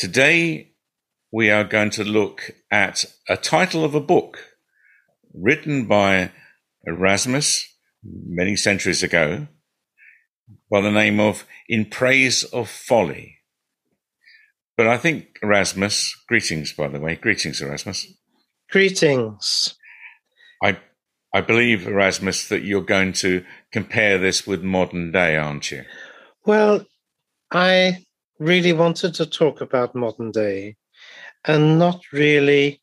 Today we are going to look at a title of a book written by Erasmus many centuries ago by the name of In Praise of Folly. But I think Erasmus, greetings by the way, greetings Erasmus. Greetings. I I believe Erasmus that you're going to compare this with modern day, aren't you? Well, I really wanted to talk about modern day and not really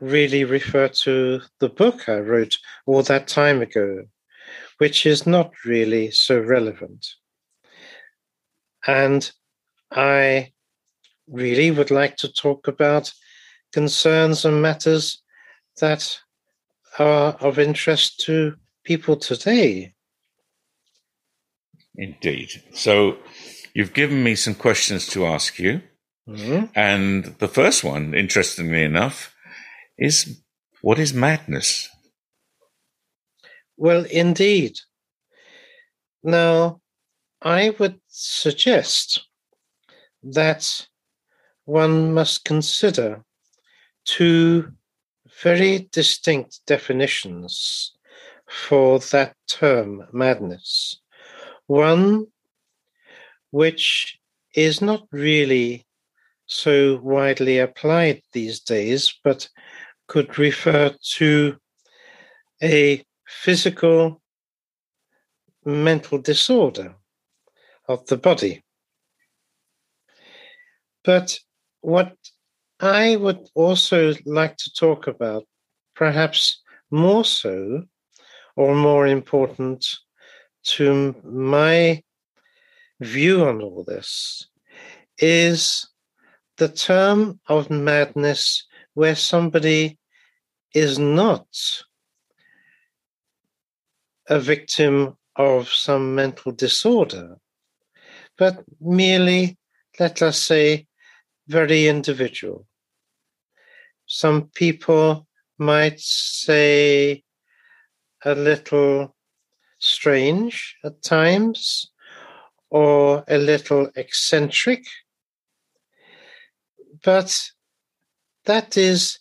really refer to the book I wrote all that time ago, which is not really so relevant. And I really would like to talk about concerns and matters that are of interest to people today. Indeed. So you've given me some questions to ask you. Mm-hmm. And the first one, interestingly enough, is what is madness? Well, indeed. Now, I would suggest that one must consider two very distinct definitions for that term, madness. One which is not really so widely applied these days, but could refer to a physical mental disorder of the body. But what I would also like to talk about, perhaps more so or more important to my view on all this is the term of madness where somebody is not a victim of some mental disorder, but merely, let us say, very individual. Some people might say a little strange at times, or a little eccentric. But that is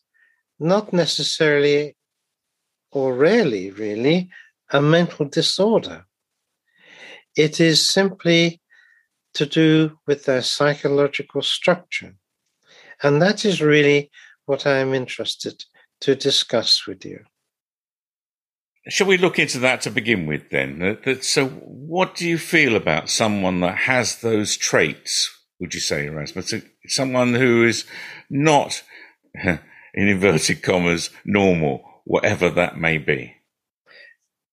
not necessarily or rarely really a mental disorder. It is simply to do with their psychological structure. And that is really what I'm interested to discuss with you. Shall we look into that to begin with then? So, what do you feel about someone that has those traits, would you say, Erasmus? Someone who is not, in inverted commas, normal, whatever that may be?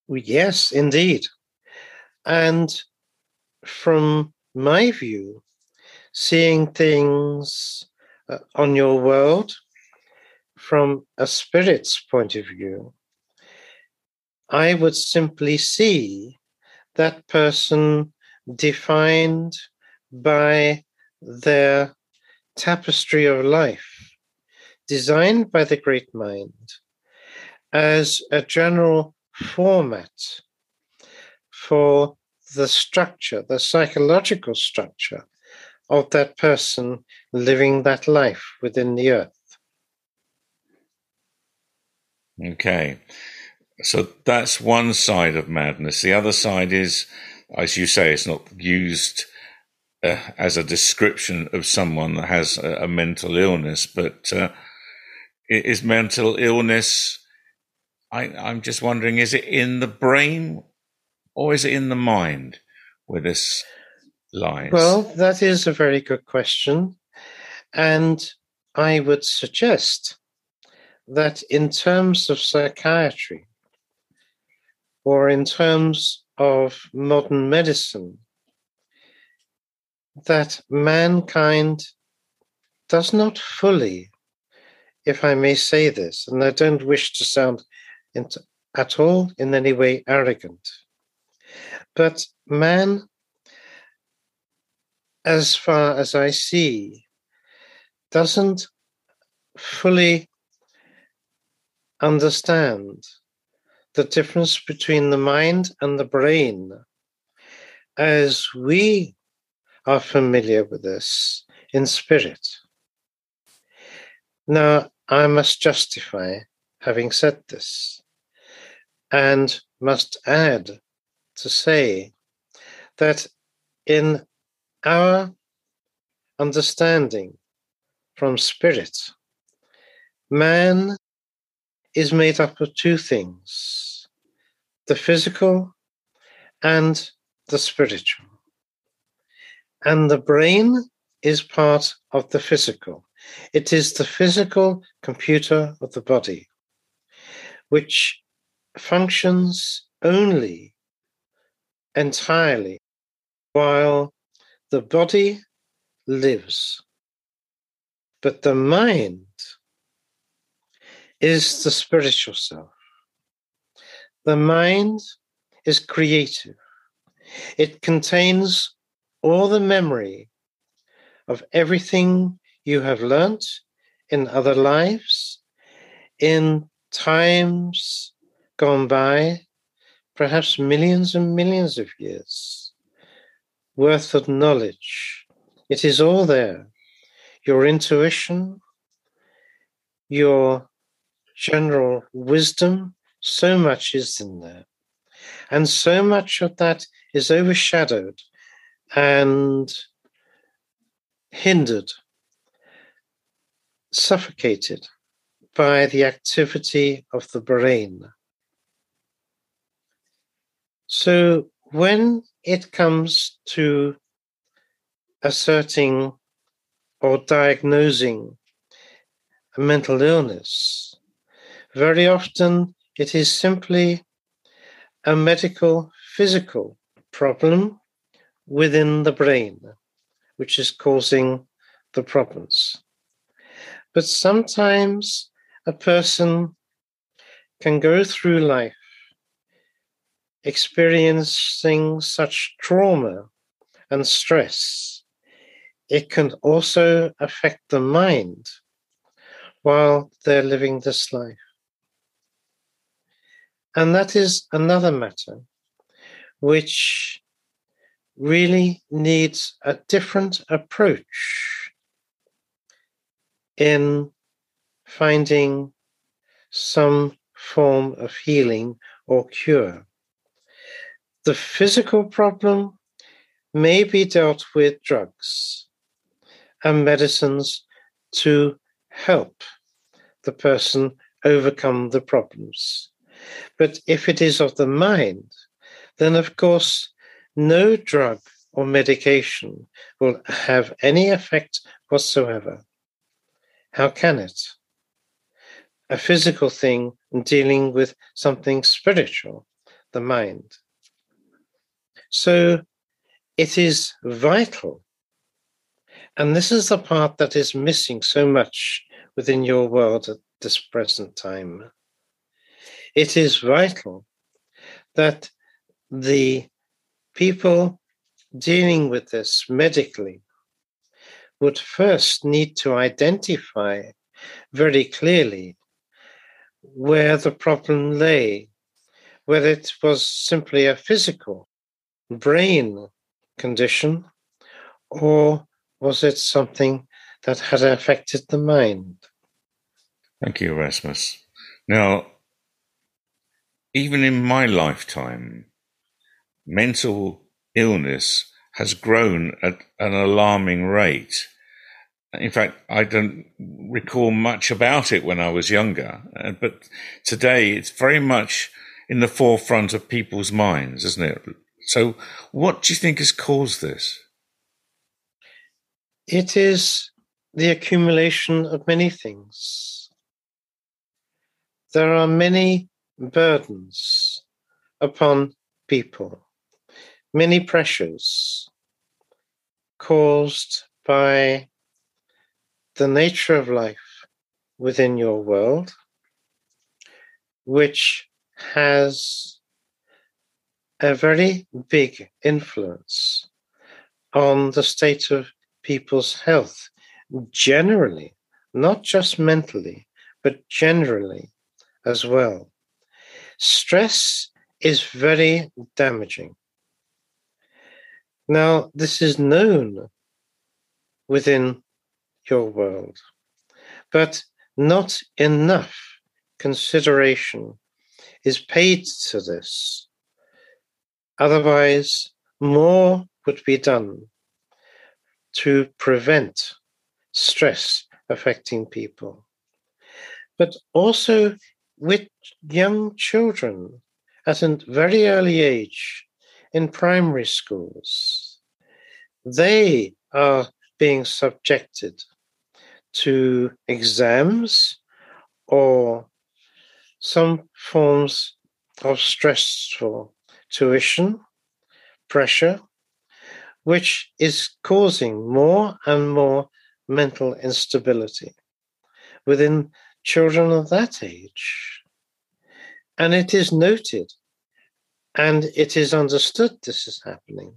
Yes, indeed. And from my view, seeing things uh, on your world from a spirit's point of view, I would simply see that person defined by their tapestry of life, designed by the great mind as a general format for the structure, the psychological structure of that person living that life within the earth. Okay. So that's one side of madness. The other side is, as you say, it's not used uh, as a description of someone that has a, a mental illness, but uh, is mental illness. I, I'm just wondering: is it in the brain or is it in the mind where this lies? Well, that is a very good question, and I would suggest that in terms of psychiatry, or in terms of modern medicine, that mankind does not fully, if I may say this, and I don't wish to sound at all in any way arrogant, but man, as far as I see, doesn't fully understand the difference between the mind and the brain as we are familiar with this in spirit. Now, I must justify having said this and must add to say that in our understanding from spirit, man is made up of two things the physical and the spiritual. And the brain is part of the physical. It is the physical computer of the body, which functions only entirely while the body lives. But the mind is the spiritual self. The mind is creative. It contains all the memory of everything you have learnt in other lives, in times gone by, perhaps millions and millions of years worth of knowledge. It is all there. Your intuition, your general wisdom, so much is in there. And so much of that is overshadowed and hindered, suffocated by the activity of the brain. So when it comes to asserting or diagnosing a mental illness, very often it is simply a medical physical problem within the brain, which is causing the problems. But sometimes a person can go through life experiencing such trauma and stress. It can also affect the mind while they're living this life. And that is another matter which really needs a different approach in finding some form of healing or cure. The physical problem may be dealt with drugs and medicines to help the person overcome the problems. But if it is of the mind, then of course no drug or medication will have any effect whatsoever. How can it? A physical thing dealing with something spiritual, the mind. So it is vital. And this is the part that is missing so much within your world at this present time. It is vital that the people dealing with this medically would first need to identify very clearly where the problem lay, whether it was simply a physical brain condition or was it something that had affected the mind? Thank you, Erasmus. Now, even in my lifetime, mental illness has grown at an alarming rate. In fact, I don't recall much about it when I was younger, uh, but today it's very much in the forefront of people's minds, isn't it? So, what do you think has caused this? It is the accumulation of many things. There are many burdens upon people, many pressures. caused by the nature of life within your world, which has a very big influence on the state of people's health generally, not just mentally, but generally as well. Stress is very damaging. Now, this is known within your world, but not enough consideration is paid to this. Otherwise, more would be done to prevent stress affecting people. But also with young children at a very early age in primary schools, they are being subjected to exams or some forms of stressful tuition, pressure, which is causing more and more mental instability within children of that age. And it is noted and it is understood this is happening.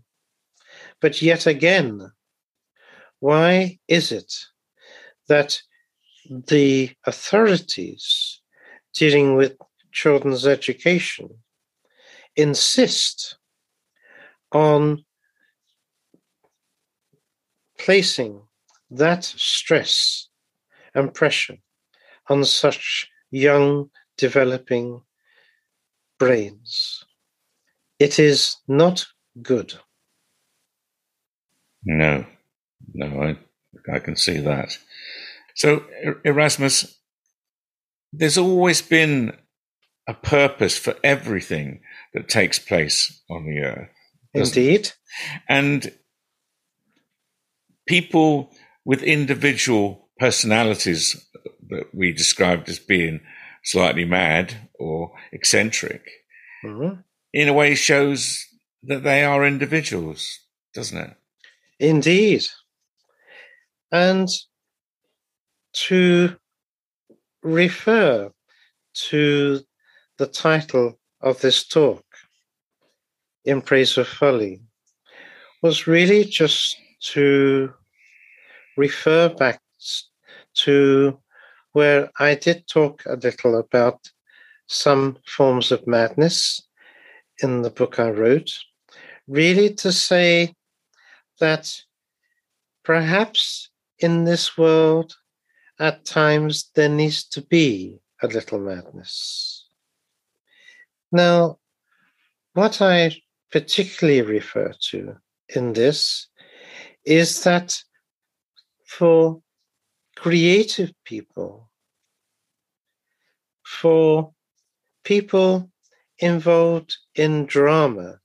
But yet again, why is it that the authorities dealing with children's education insist on placing that stress and pressure on such young developing brains. It is not good. No, no, I, I can see that. So, er-, Erasmus, there's always been a purpose for everything that takes place on the earth. Indeed. And people with individual personalities that we described as being slightly mad or eccentric, mm-hmm. in a way shows that they are individuals, doesn't it? Indeed. And to refer to the title of this talk, In Praise of Folly, was really just to refer back to where I did talk a little about some forms of madness in the book I wrote, really to say that perhaps in this world, at times, there needs to be a little madness. Now, what I particularly refer to in this is that for creative people, for people involved in drama,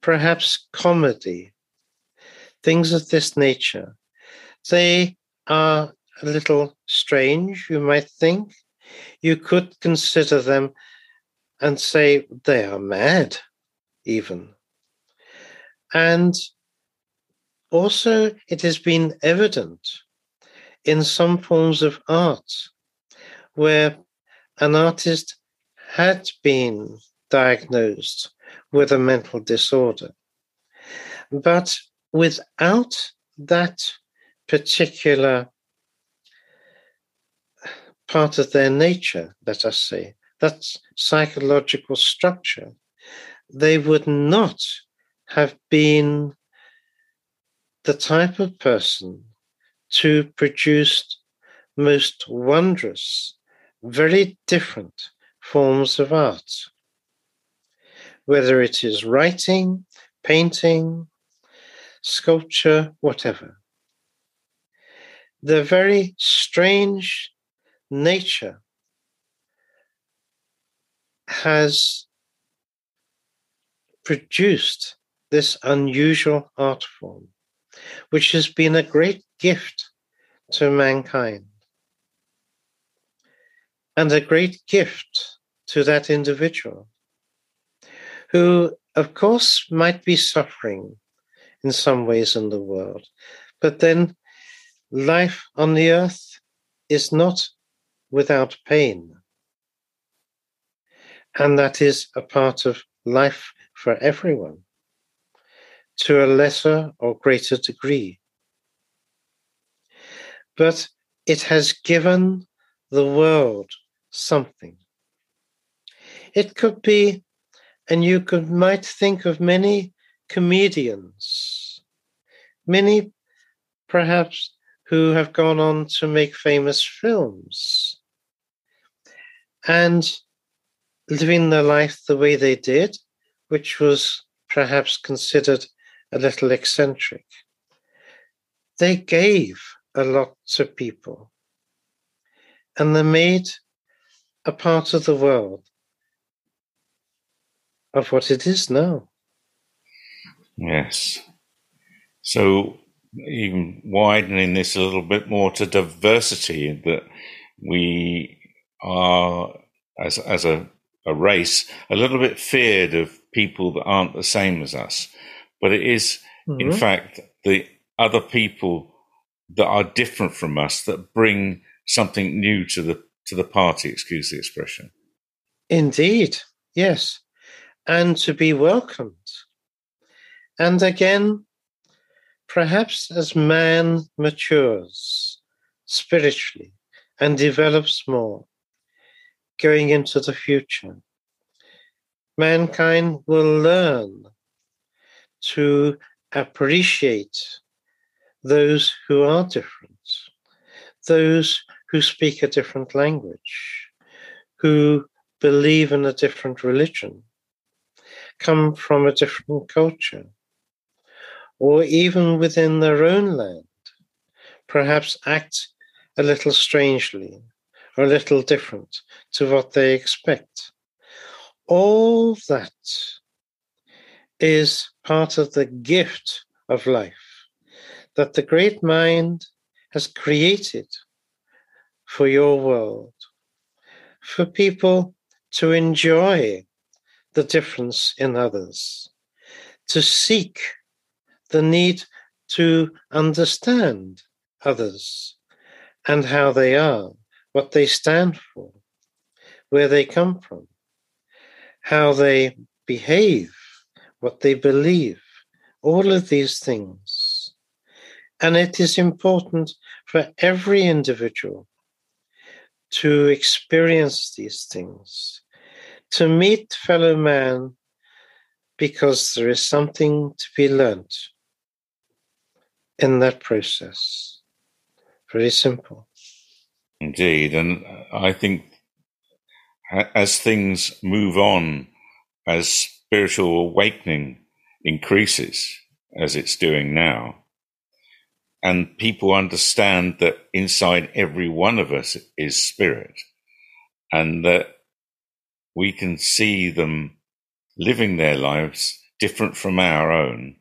perhaps comedy, things of this nature, they are a little strange, you might think. You could consider them and say they are mad, even. And also, it has been evident in some forms of art where an artist had been diagnosed with a mental disorder. But without that particular part of their nature, let us say, that psychological structure, they would not have been the type of person to produce most wondrous, very different forms of art. Whether it is writing, painting, sculpture, whatever. The very strange nature has produced this unusual art form which has been a great gift to mankind and a great gift to that individual who, of course, might be suffering in some ways in the world. But then life on the earth is not without pain. And that is a part of life for everyone to a lesser or greater degree. But it has given the world something. It could be, and you could might think of many comedians, many perhaps who have gone on to make famous films and living their life the way they did, which was perhaps considered a little eccentric. They gave a lot to people and they made a part of the world of what it is now. Yes. So, even widening this a little bit more to diversity, that we are, as, as a, a race, a little bit feared of people that aren't the same as us. But it is, mm-hmm. in fact, the other people that are different from us that bring something new to the to the party. Excuse the expression. Indeed, yes, and to be welcomed. And again, perhaps as man matures spiritually and develops more, going into the future, mankind will learn to appreciate those who are different, those who speak a different language, who believe in a different religion, come from a different culture, or even within their own land, perhaps act a little strangely or a little different to what they expect. All that is part of the gift of life that the great mind has created for your world, for people to enjoy the difference in others, to seek the need to understand others and how they are, what they stand for, where they come from, how they behave, what they believe, all of these things. And it is important for every individual to experience these things, to meet fellow man because there is something to be learnt in that process. Very simple. Indeed. And I think as things move on, as spiritual awakening increases, as it's doing now, and people understand that inside every one of us is spirit, and that we can see them living their lives different from our own,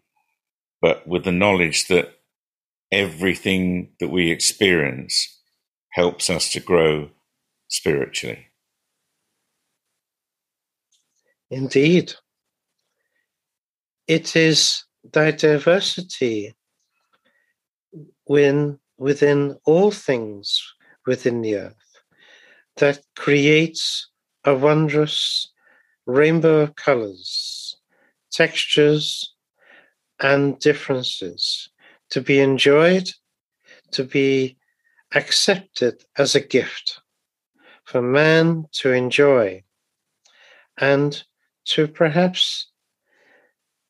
but with the knowledge that everything that we experience helps us to grow spiritually. Indeed. It is that diversity when, within all things within the earth that creates a wondrous rainbow of colors, textures, and differences to be enjoyed, to be accepted as a gift for man to enjoy, and to perhaps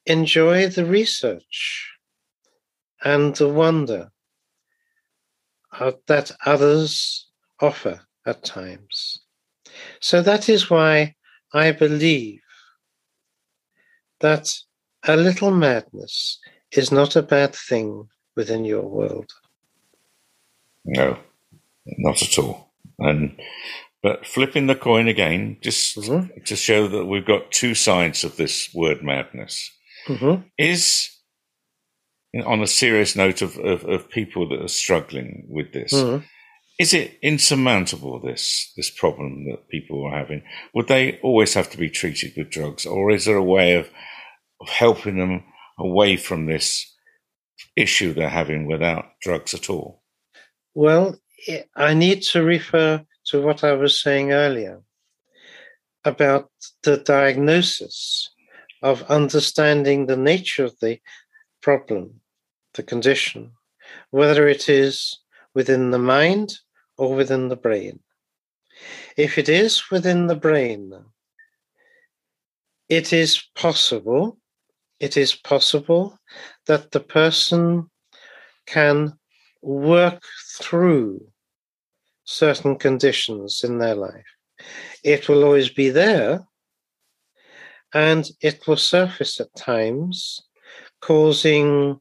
enjoy the research and the wonder that others offer at times. So that is why I believe that a little madness is not a bad thing within your world. No, not at all. And but flipping the coin again, just mm-hmm. to show that we've got two sides of this word madness, mm-hmm. is on a serious note of, of, of, people that are struggling with this. Mm-hmm. Is it insurmountable this this problem that people are having? Would they always have to be treated with drugs, or is there a way of, of helping them away from this issue they're having without drugs at all? Well, I need to refer to what I was saying earlier about the diagnosis of understanding the nature of the problem, the condition, whether it is within the mind or within the brain. If it is within the brain, it is possible, it is possible that the person can work through certain conditions in their life. It will always be there and it will surface at times, causing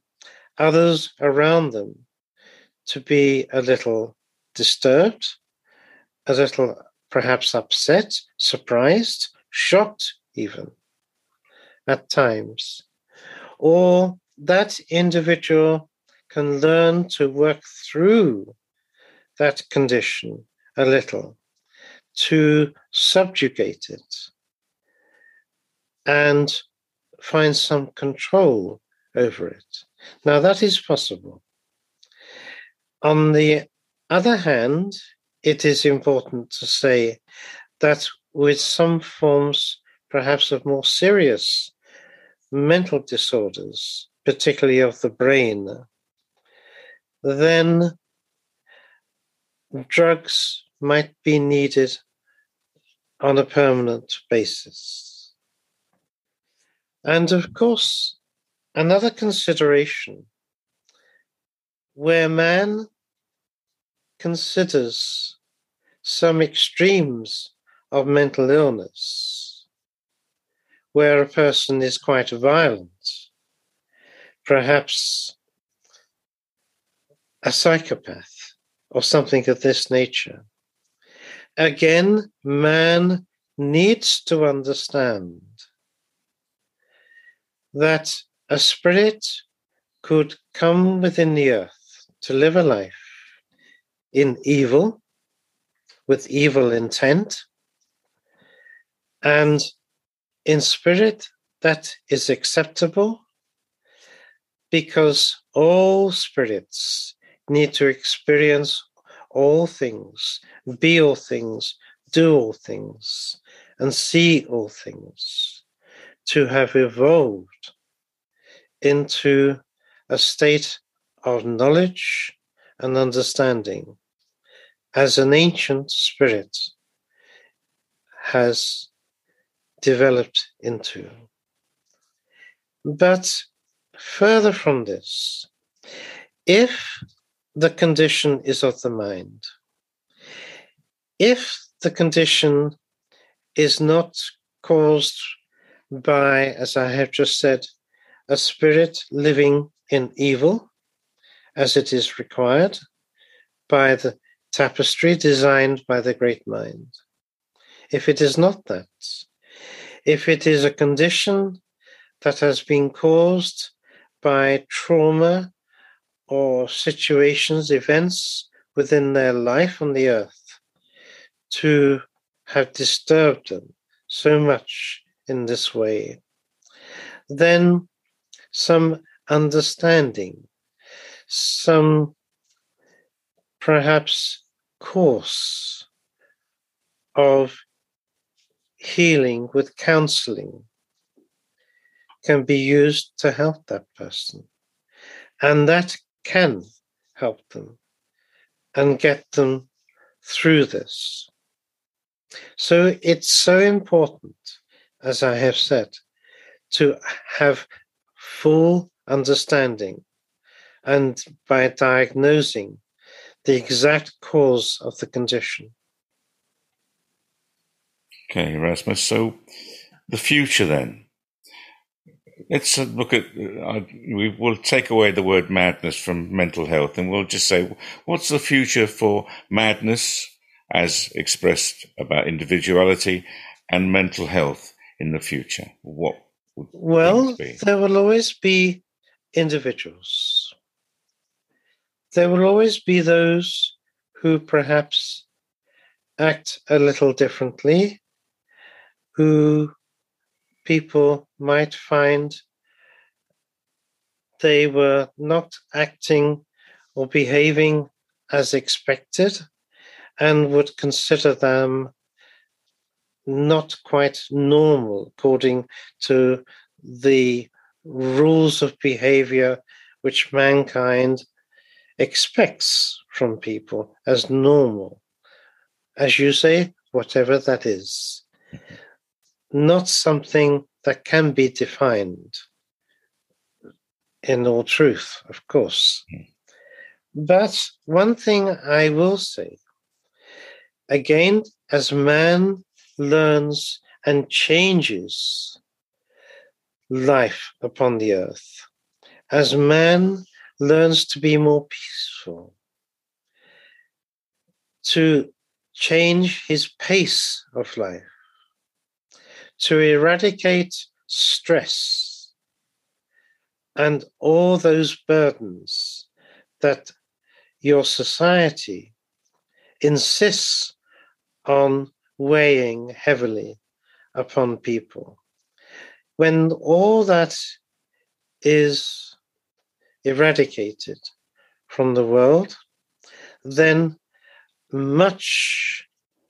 others around them to be a little disturbed, a little perhaps upset, surprised, shocked, even at times. Or that individual can learn to work through that condition a little, to subjugate it, and find some control over it. Now, that is possible. On the other hand, it is important to say that with some forms, perhaps of more serious mental disorders, particularly of the brain, then drugs might be needed on a permanent basis. And of course, another consideration where man considers some extremes of mental illness, where a person is quite violent, perhaps a psychopath or something of this nature. Again, man needs to understand that a spirit could come within the earth to live a life in evil, with evil intent, and in spirit that is acceptable because all spirits need to experience all things, be all things, do all things, and see all things, to have evolved into a state of knowledge and understanding as an ancient spirit has developed into. But further from this, if the condition is of the mind, if the condition is not caused by, as I have just said, a spirit living in evil, as it is required by the tapestry designed by the great mind. If it is not that, if it is a condition that has been caused by trauma or situations, events within their life on the earth to have disturbed them so much in this way, then some understanding, some perhaps course of healing with counseling can be used to help that person. And that can help them and get them through this. So it's so important, as I have said, to have full understanding and by diagnosing the exact cause of the condition. Okay, Erasmus. So the future then. Let's look at. Uh, we will take away the word madness from mental health, and we'll just say, what's the future for madness, as expressed about individuality, and mental health in the future? What? well, there will always be individuals there will always be those who perhaps act a little differently, who people might find they were not acting or behaving as expected and would consider them not quite normal according to the rules of behavior which mankind expects from people as normal. As you say, whatever that is, not something that can be defined in all truth, of course. But one thing I will say again, as man learns and changes life upon the earth, as man learns to be more peaceful, to change his pace of life, to eradicate stress and all those burdens that your society insists on weighing heavily upon people. When all that is eradicated from the world, then much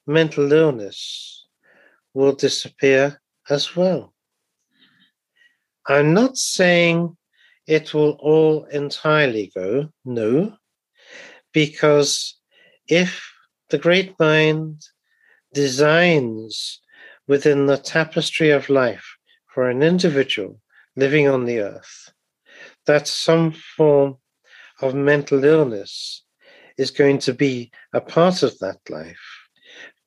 mental illness will disappear as well. I'm not saying it will all entirely go, no, because if the great mind designs within the tapestry of life for an individual living on the earth that some form of mental illness is going to be a part of that life,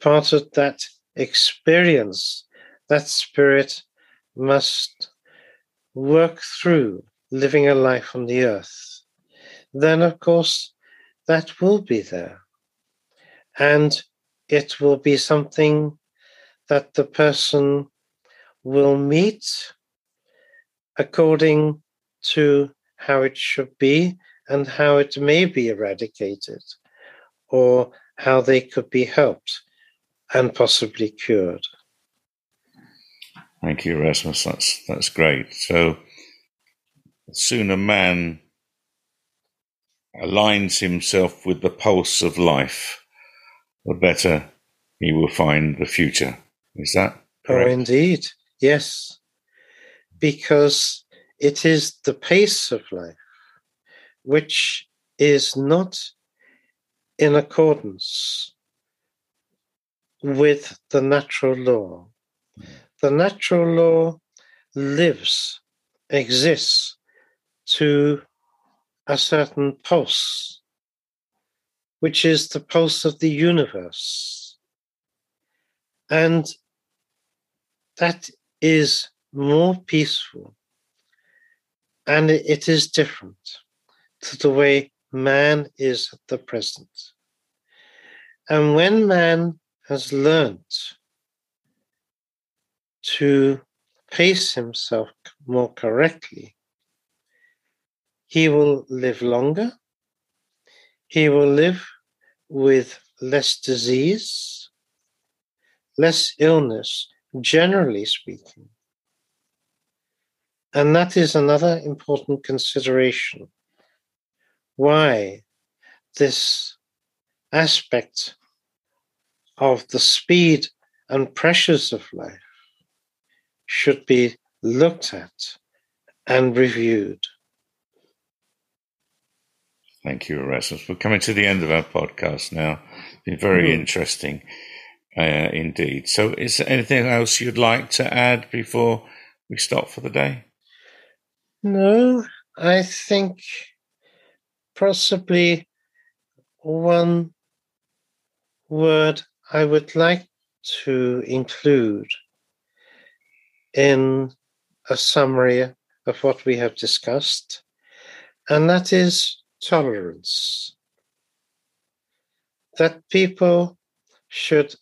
part of that experience that spirit must work through living a life on the earth, then of course that will be there. And it will be something that the person will meet according to how it should be and how it may be eradicated or how they could be helped and possibly cured. Thank you, Erasmus. That's that's great. So, soon a man aligns himself with the pulse of life, the better he will find the future. Is that oh, correct? Oh, indeed. Yes. Because it is the pace of life which is not in accordance with the natural law. The natural law lives, exists to a certain pulse, which is the pulse of the universe. And that is more peaceful and it is different to the way man is at the present. And when man has learnt to pace himself more correctly, he will live longer, he will live with less disease, less illness, generally speaking. And that is another important consideration. Why this aspect of the speed and pressures of life should be looked at and reviewed. Thank you, Erasmus. We're coming to the end of our podcast now. It's been very mm. interesting uh, indeed. So, is there anything else you'd like to add before we stop for the day? No, I think possibly one word I would like to include in a summary of what we have discussed, and that is tolerance. That people should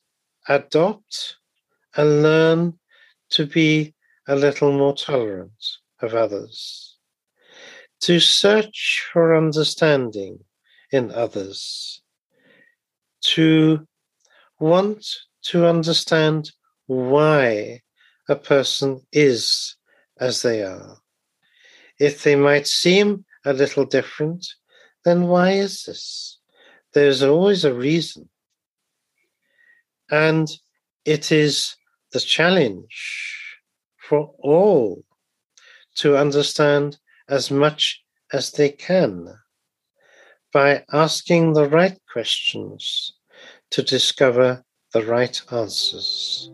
adopt and learn to be a little more tolerant of others, to search for understanding in others, to want to understand why a person is as they are. if they might seem a little different, then why is this? There's always a reason. And it is the challenge for all to understand as much as they can by asking the right questions to discover the right answers.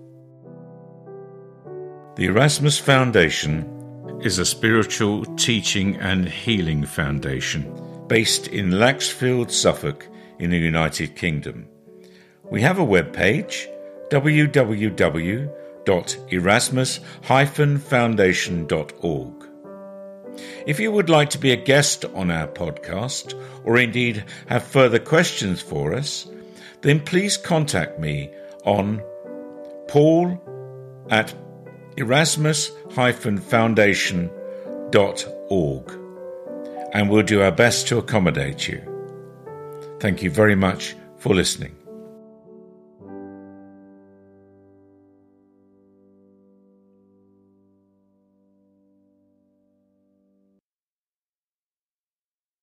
The Erasmus Foundation is a spiritual teaching and healing foundation based in Laxfield, Suffolk, in the United Kingdom. We have a web page www.erasmus-foundation.org. If you would like to be a guest on our podcast, or indeed have further questions for us, then please contact me on paul at erasmus-foundation.org and we'll do our best to accommodate you. Thank you very much for listening.